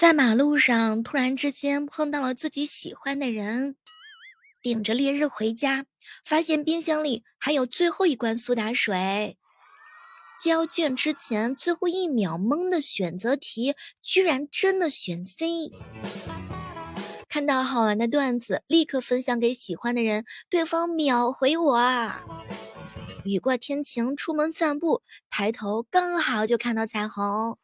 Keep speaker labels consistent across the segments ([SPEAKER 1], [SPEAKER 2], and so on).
[SPEAKER 1] 在马路上突然之间碰到了自己喜欢的人，顶着烈日回家，发现冰箱里还有最后一罐苏打水。交卷之前最后一秒懵的选择题，居然真的选 C。看到好玩的段子，立刻分享给喜欢的人，对方秒回我！雨过天晴，出门散步，抬头刚好就看到彩虹。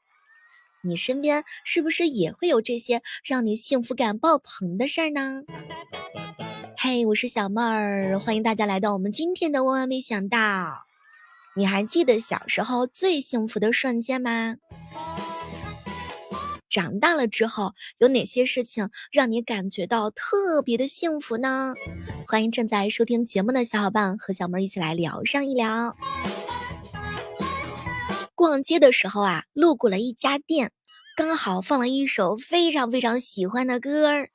[SPEAKER 1] 你身边是不是也会有这些让你幸福感爆棚的事儿呢？嘿，我是小妹儿，欢迎大家来到我们今天的万万没想到。你还记得小时候最幸福的瞬间吗？长大了之后有哪些事情让你感觉到特别的幸福呢？欢迎正在收听节目的小伙伴和小妹儿一起来聊上一聊。逛街的时候啊，路过了一家店，刚好放了一首非常非常喜欢的歌儿。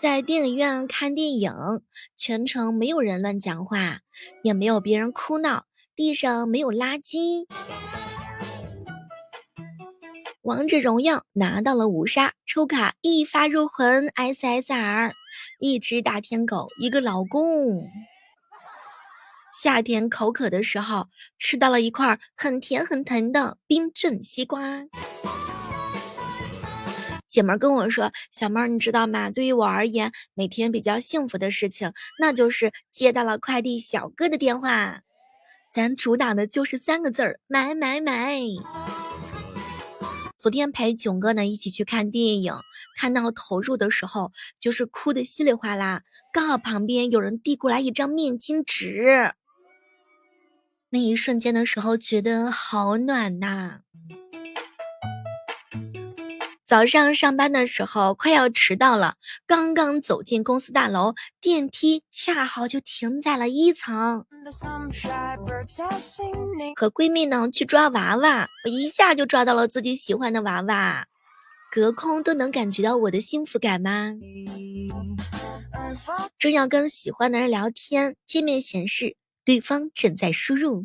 [SPEAKER 1] 在电影院看电影，全程没有人乱讲话，也没有别人哭闹，地上没有垃圾。王者荣耀拿到了五杀，抽卡一发入魂，SSR，一只大天狗，一个老公。夏天口渴的时候，吃到了一块很甜很甜的冰镇西瓜。姐们跟我说：“小妹儿，你知道吗？对于我而言，每天比较幸福的事情，那就是接到了快递小哥的电话。咱主打的就是三个字儿：买买买。”昨天陪囧哥呢一起去看电影，看到投入的时候，就是哭的稀里哗啦。刚好旁边有人递过来一张面巾纸。那一瞬间的时候，觉得好暖呐！早上上班的时候快要迟到了，刚刚走进公司大楼，电梯恰好就停在了一层。和闺蜜呢去抓娃娃，我一下就抓到了自己喜欢的娃娃，隔空都能感觉到我的幸福感吗？正要跟喜欢的人聊天，界面显示。对方正在输入。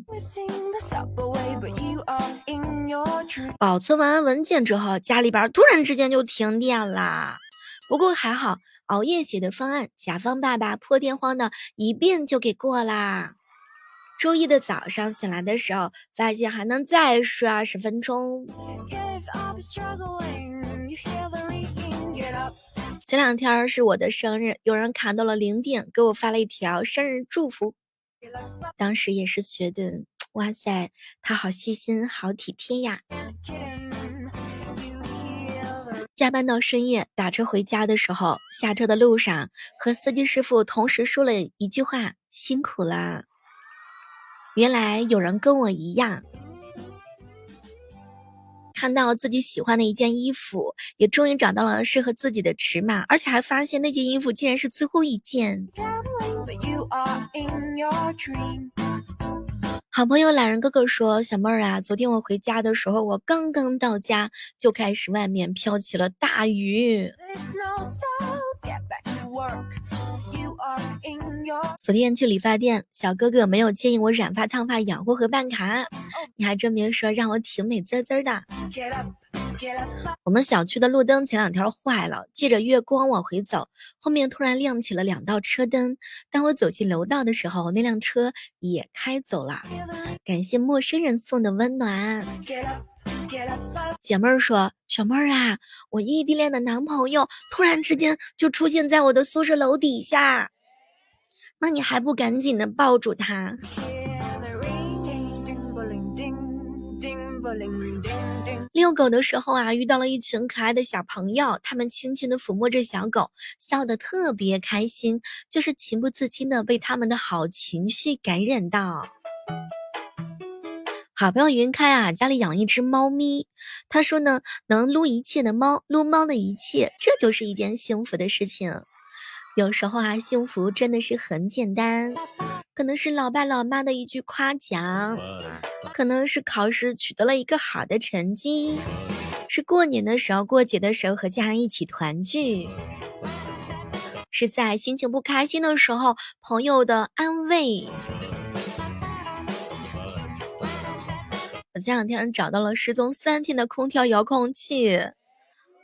[SPEAKER 1] 保存完文件之后，家里边突然之间就停电了。不过还好，熬夜写的方案，甲方爸爸破天荒的一遍就给过啦。周一的早上醒来的时候，发现还能再睡二十分钟。前两天是我的生日，有人卡到了零点，给我发了一条生日祝福。当时也是觉得，哇塞，他好细心，好体贴呀！加班到深夜，打车回家的时候，下车的路上和司机师傅同时说了一句话：“辛苦啦。”原来有人跟我一样，看到自己喜欢的一件衣服，也终于找到了适合自己的尺码，而且还发现那件衣服竟然是最后一件。好朋友懒人哥哥说：“小妹儿啊，昨天我回家的时候，我刚刚到家，就开始外面飘起了大雨。昨天去理发店，小哥哥没有建议我染发、烫发、养护和办卡，你还真别说，让我挺美滋滋的。”我们小区的路灯前两天坏了，借着月光往回走，后面突然亮起了两道车灯。当我走进楼道的时候，那辆车也开走了。感谢陌生人送的温暖。姐妹儿说：“小妹儿啊，我异地恋的男朋友突然之间就出现在我的宿舍楼底下，那你还不赶紧的抱住他？”遛狗的时候啊，遇到了一群可爱的小朋友，他们轻轻的抚摸着小狗，笑得特别开心，就是情不自禁的被他们的好情绪感染到。好朋友云开啊，家里养了一只猫咪，他说呢，能撸一切的猫，撸猫的一切，这就是一件幸福的事情。有时候啊，幸福真的是很简单，可能是老爸老妈的一句夸奖，可能是考试取得了一个好的成绩，是过年的时候、过节的时候和家人一起团聚，是在心情不开心的时候朋友的安慰。我前两天找到了失踪三天的空调遥控器。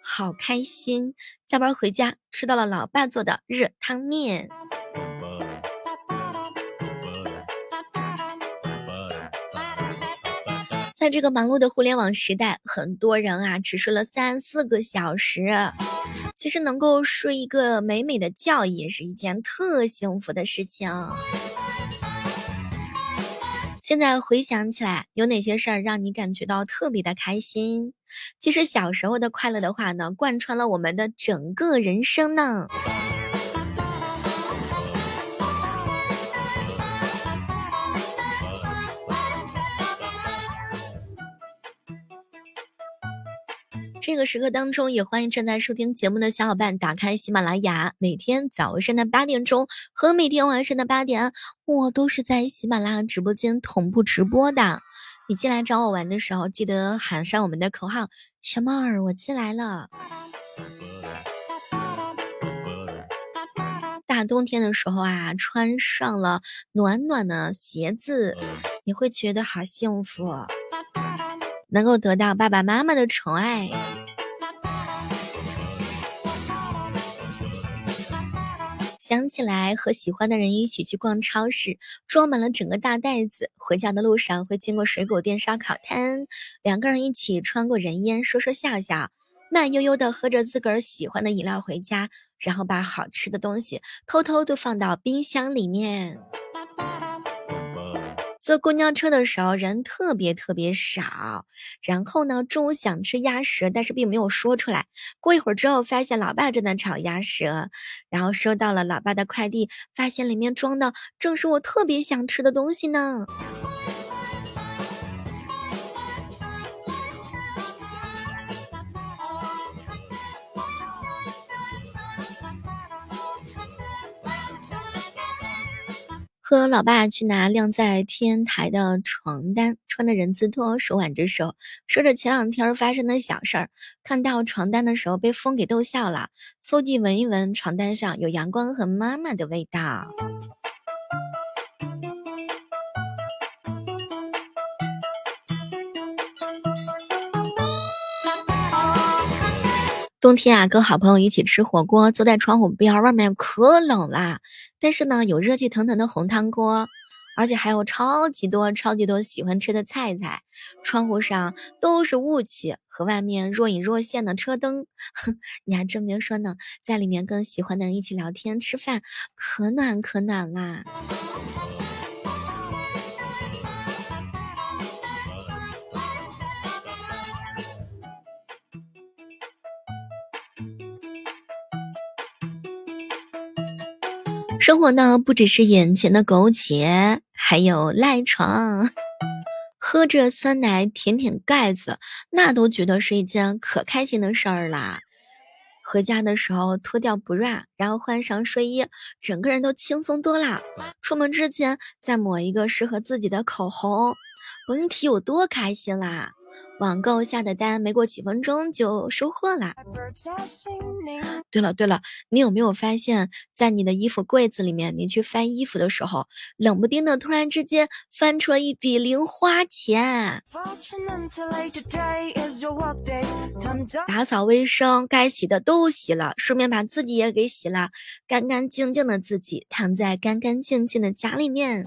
[SPEAKER 1] 好开心。下班回家吃到了老爸做的热汤面。在这个忙碌的互联网时代，很多人啊只睡了三四个小时。其实能够睡一个美美的觉，也是一件特幸福的事情。现在回想起来，有哪些事儿让你感觉到特别的开心？其实小时候的快乐的话呢，贯穿了我们的整个人生呢。这个时刻当中，也欢迎正在收听节目的小伙伴打开喜马拉雅。每天早上的八点钟和每天晚上的八点，我都是在喜马拉雅直播间同步直播的。你进来找我玩的时候，记得喊上我们的口号：“小猫儿，我进来了。”大冬天的时候啊，穿上了暖暖的鞋子，你会觉得好幸福，能够得到爸爸妈妈的宠爱。想起来和喜欢的人一起去逛超市，装满了整个大袋子。回家的路上会经过水果店、烧烤摊，两个人一起穿过人烟，说说笑笑，慢悠悠的喝着自个儿喜欢的饮料回家，然后把好吃的东西偷偷的放到冰箱里面。坐公交车的时候人特别特别少，然后呢，中午想吃鸭舌，但是并没有说出来。过一会儿之后，发现老爸正在炒鸭舌，然后收到了老爸的快递，发现里面装的正是我特别想吃的东西呢。和老爸去拿晾在天台的床单，穿着人字拖，手挽着手，说着前两天发生的小事儿。看到床单的时候，被风给逗笑了。凑近闻一闻，床单上有阳光和妈妈的味道。冬天啊，跟好朋友一起吃火锅，坐在窗户边，外面可冷啦。但是呢，有热气腾腾的红汤锅，而且还有超级多、超级多喜欢吃的菜菜。窗户上都是雾气，和外面若隐若现的车灯。哼，你还真别说呢，在里面跟喜欢的人一起聊天、吃饭，可暖可暖啦。生活呢，不只是眼前的苟且，还有赖床，喝着酸奶舔舔盖子，那都觉得是一件可开心的事儿啦。回家的时候脱掉 bra，然后换上睡衣，整个人都轻松多啦。出门之前再抹一个适合自己的口红，甭提有多开心啦。网购下的单没过几分钟就收货啦。对了对了，你有没有发现，在你的衣服柜子里面，你去翻衣服的时候，冷不丁的突然之间翻出了一笔零花钱？打扫卫生，该洗的都洗了，顺便把自己也给洗了，干干净净的自己躺在干干净净的家里面。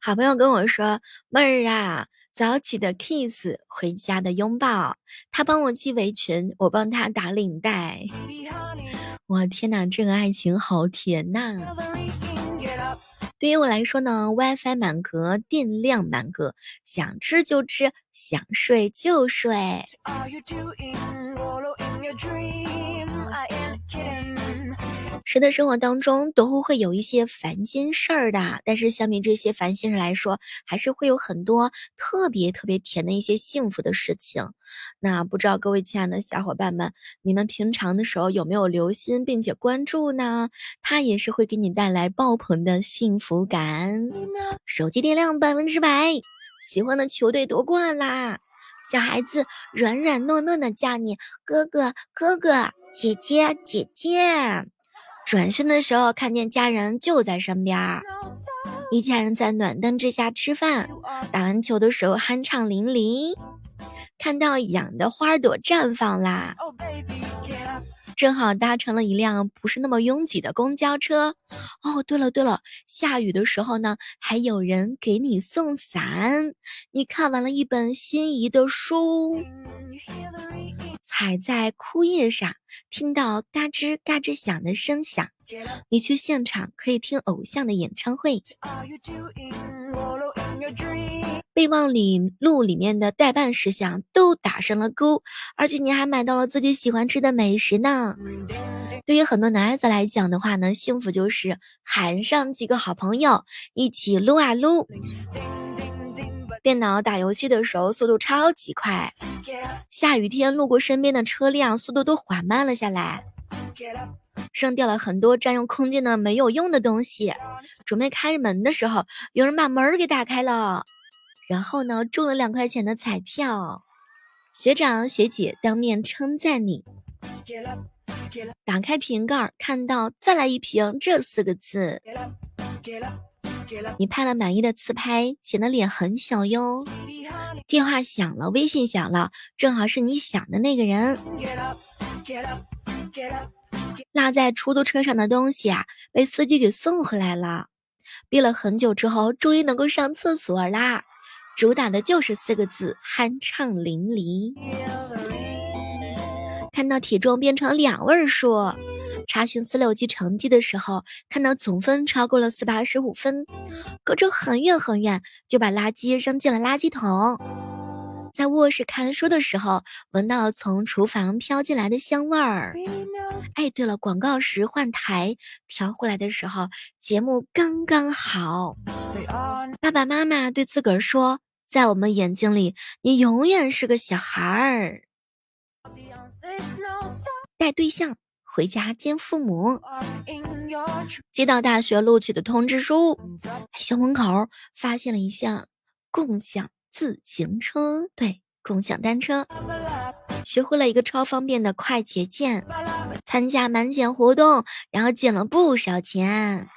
[SPEAKER 1] 好朋友跟我说，妹儿啊。早起的 kiss，回家的拥抱。他帮我系围裙，我帮他打领带。我天哪，这个爱情好甜呐！对于我来说呢，WiFi 满格，电量满格，想吃就吃，想睡就睡。谁的生活当中都会有一些烦心事儿的，但是相比这些烦心事来说，还是会有很多特别特别甜的一些幸福的事情。那不知道各位亲爱的小伙伴们，你们平常的时候有没有留心并且关注呢？它也是会给你带来爆棚的幸福感。手机电量百分之百，喜欢的球队夺冠啦！小孩子软软糯糯的叫你哥哥哥哥，姐姐姐姐。转身的时候，看见家人就在身边儿，一家人在暖灯之下吃饭，打完球的时候酣畅淋漓。看到养的花朵绽放啦。正好搭乘了一辆不是那么拥挤的公交车。哦，对了对了，下雨的时候呢，还有人给你送伞。你看完了一本心仪的书，踩在枯叶上，听到嘎吱嘎吱响的声响。你去现场可以听偶像的演唱会。备忘里录里面的代办事项都打上了勾，而且你还买到了自己喜欢吃的美食呢。对于很多男孩子来讲的话呢，幸福就是喊上几个好朋友一起撸啊撸。电脑打游戏的时候速度超级快，下雨天路过身边的车辆速度都缓慢了下来。扔掉了很多占用空间的没有用的东西，准备开门的时候，有人把门给打开了。然后呢，中了两块钱的彩票，学长学姐当面称赞你。打开瓶盖，看到“再来一瓶”这四个字，你拍了满意的自拍，显得脸很小哟。电话响了，微信响了，正好是你想的那个人。落在出租车上的东西啊，被司机给送回来了。憋了很久之后，终于能够上厕所啦。主打的就是四个字：酣畅淋漓。看到体重变成两位数，查询四六级成绩的时候，看到总分超过了四百二十五分，隔着很远很远就把垃圾扔进了垃圾桶。在卧室看书的时候，闻到了从厨房飘进来的香味儿。哎，对了，广告时换台调回来的时候，节目刚刚好。爸爸妈妈对自个儿说：“在我们眼睛里，你永远是个小孩儿。”带对象回家见父母，接到大学录取的通知书，校门口发现了一项共享自行车，对，共享单车，学会了一个超方便的快捷键，参加满减活动，然后减了不少钱。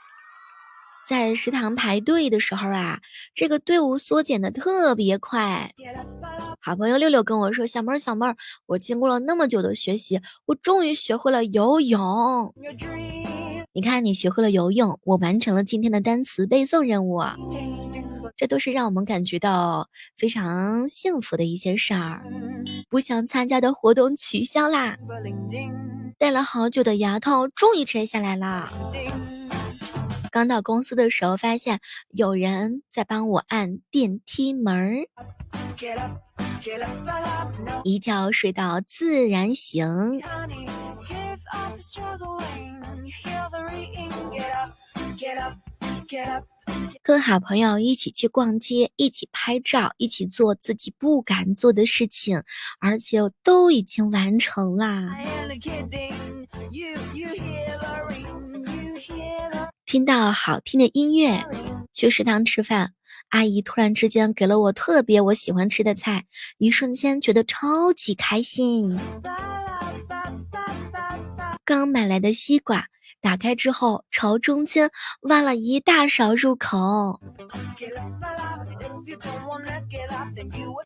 [SPEAKER 1] 在食堂排队的时候啊，这个队伍缩减的特别快。好朋友六六跟我说：“小妹儿，小妹儿，我经过了那么久的学习，我终于学会了游泳。你看，你学会了游泳，我完成了今天的单词背诵任务，这都是让我们感觉到非常幸福的一些事儿。不想参加的活动取消啦，戴了好久的牙套终于摘下来啦。”刚到公司的时候，发现有人在帮我按电梯门儿，一觉睡到自然醒。跟好朋友一起去逛街，一起拍照，一起做自己不敢做的事情，而且都已经完成啦。听到好听的音乐，去食堂吃饭，阿姨突然之间给了我特别我喜欢吃的菜，一瞬间觉得超级开心。刚买来的西瓜，打开之后朝中间挖了一大勺入口，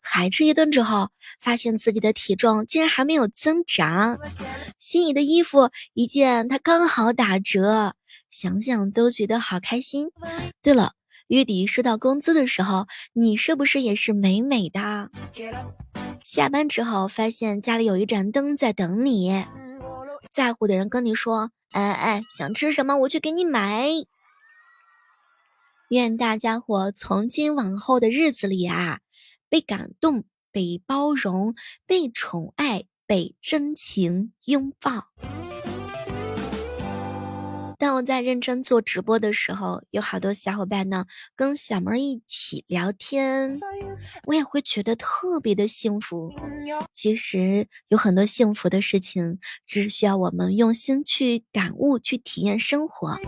[SPEAKER 1] 还吃一顿之后，发现自己的体重竟然还没有增长。心仪的衣服一件，它刚好打折。想想都觉得好开心。对了，月底收到工资的时候，你是不是也是美美的？下班之后发现家里有一盏灯在等你，在乎的人跟你说：“哎哎，想吃什么我去给你买。”愿大家伙从今往后的日子里啊，被感动，被包容，被宠爱，被真情拥抱。当我在认真做直播的时候，有好多小伙伴呢跟小妹一起聊天，我也会觉得特别的幸福。其实有很多幸福的事情，只需要我们用心去感悟、去体验生活。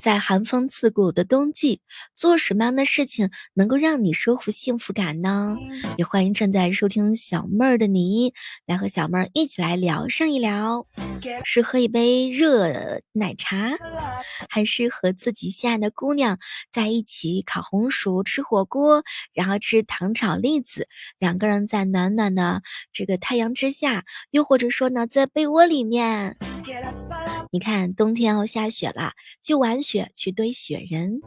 [SPEAKER 1] 在寒风刺骨的冬季，做什么样的事情能够让你收获幸福感呢？也欢迎正在收听小妹儿的你，来和小妹儿一起来聊上一聊。是喝一杯热奶茶，还是和自己心爱的姑娘在一起烤红薯、吃火锅，然后吃糖炒栗子，两个人在暖暖的这个太阳之下，又或者说呢，在被窝里面。你看，冬天要下雪了，去玩雪，去堆雪人。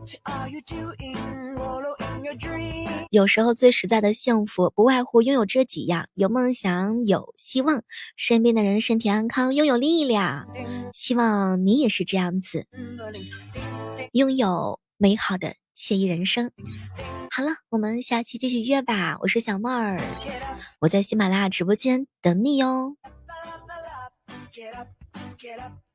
[SPEAKER 1] 有时候最实在的幸福，不外乎拥有这几样：有梦想，有希望，身边的人身体安康，拥有力量。希望你也是这样子，拥有美好的惬意人生。好了，我们下期继续约吧。我是小妹儿，我在喜马拉雅直播间等你哟。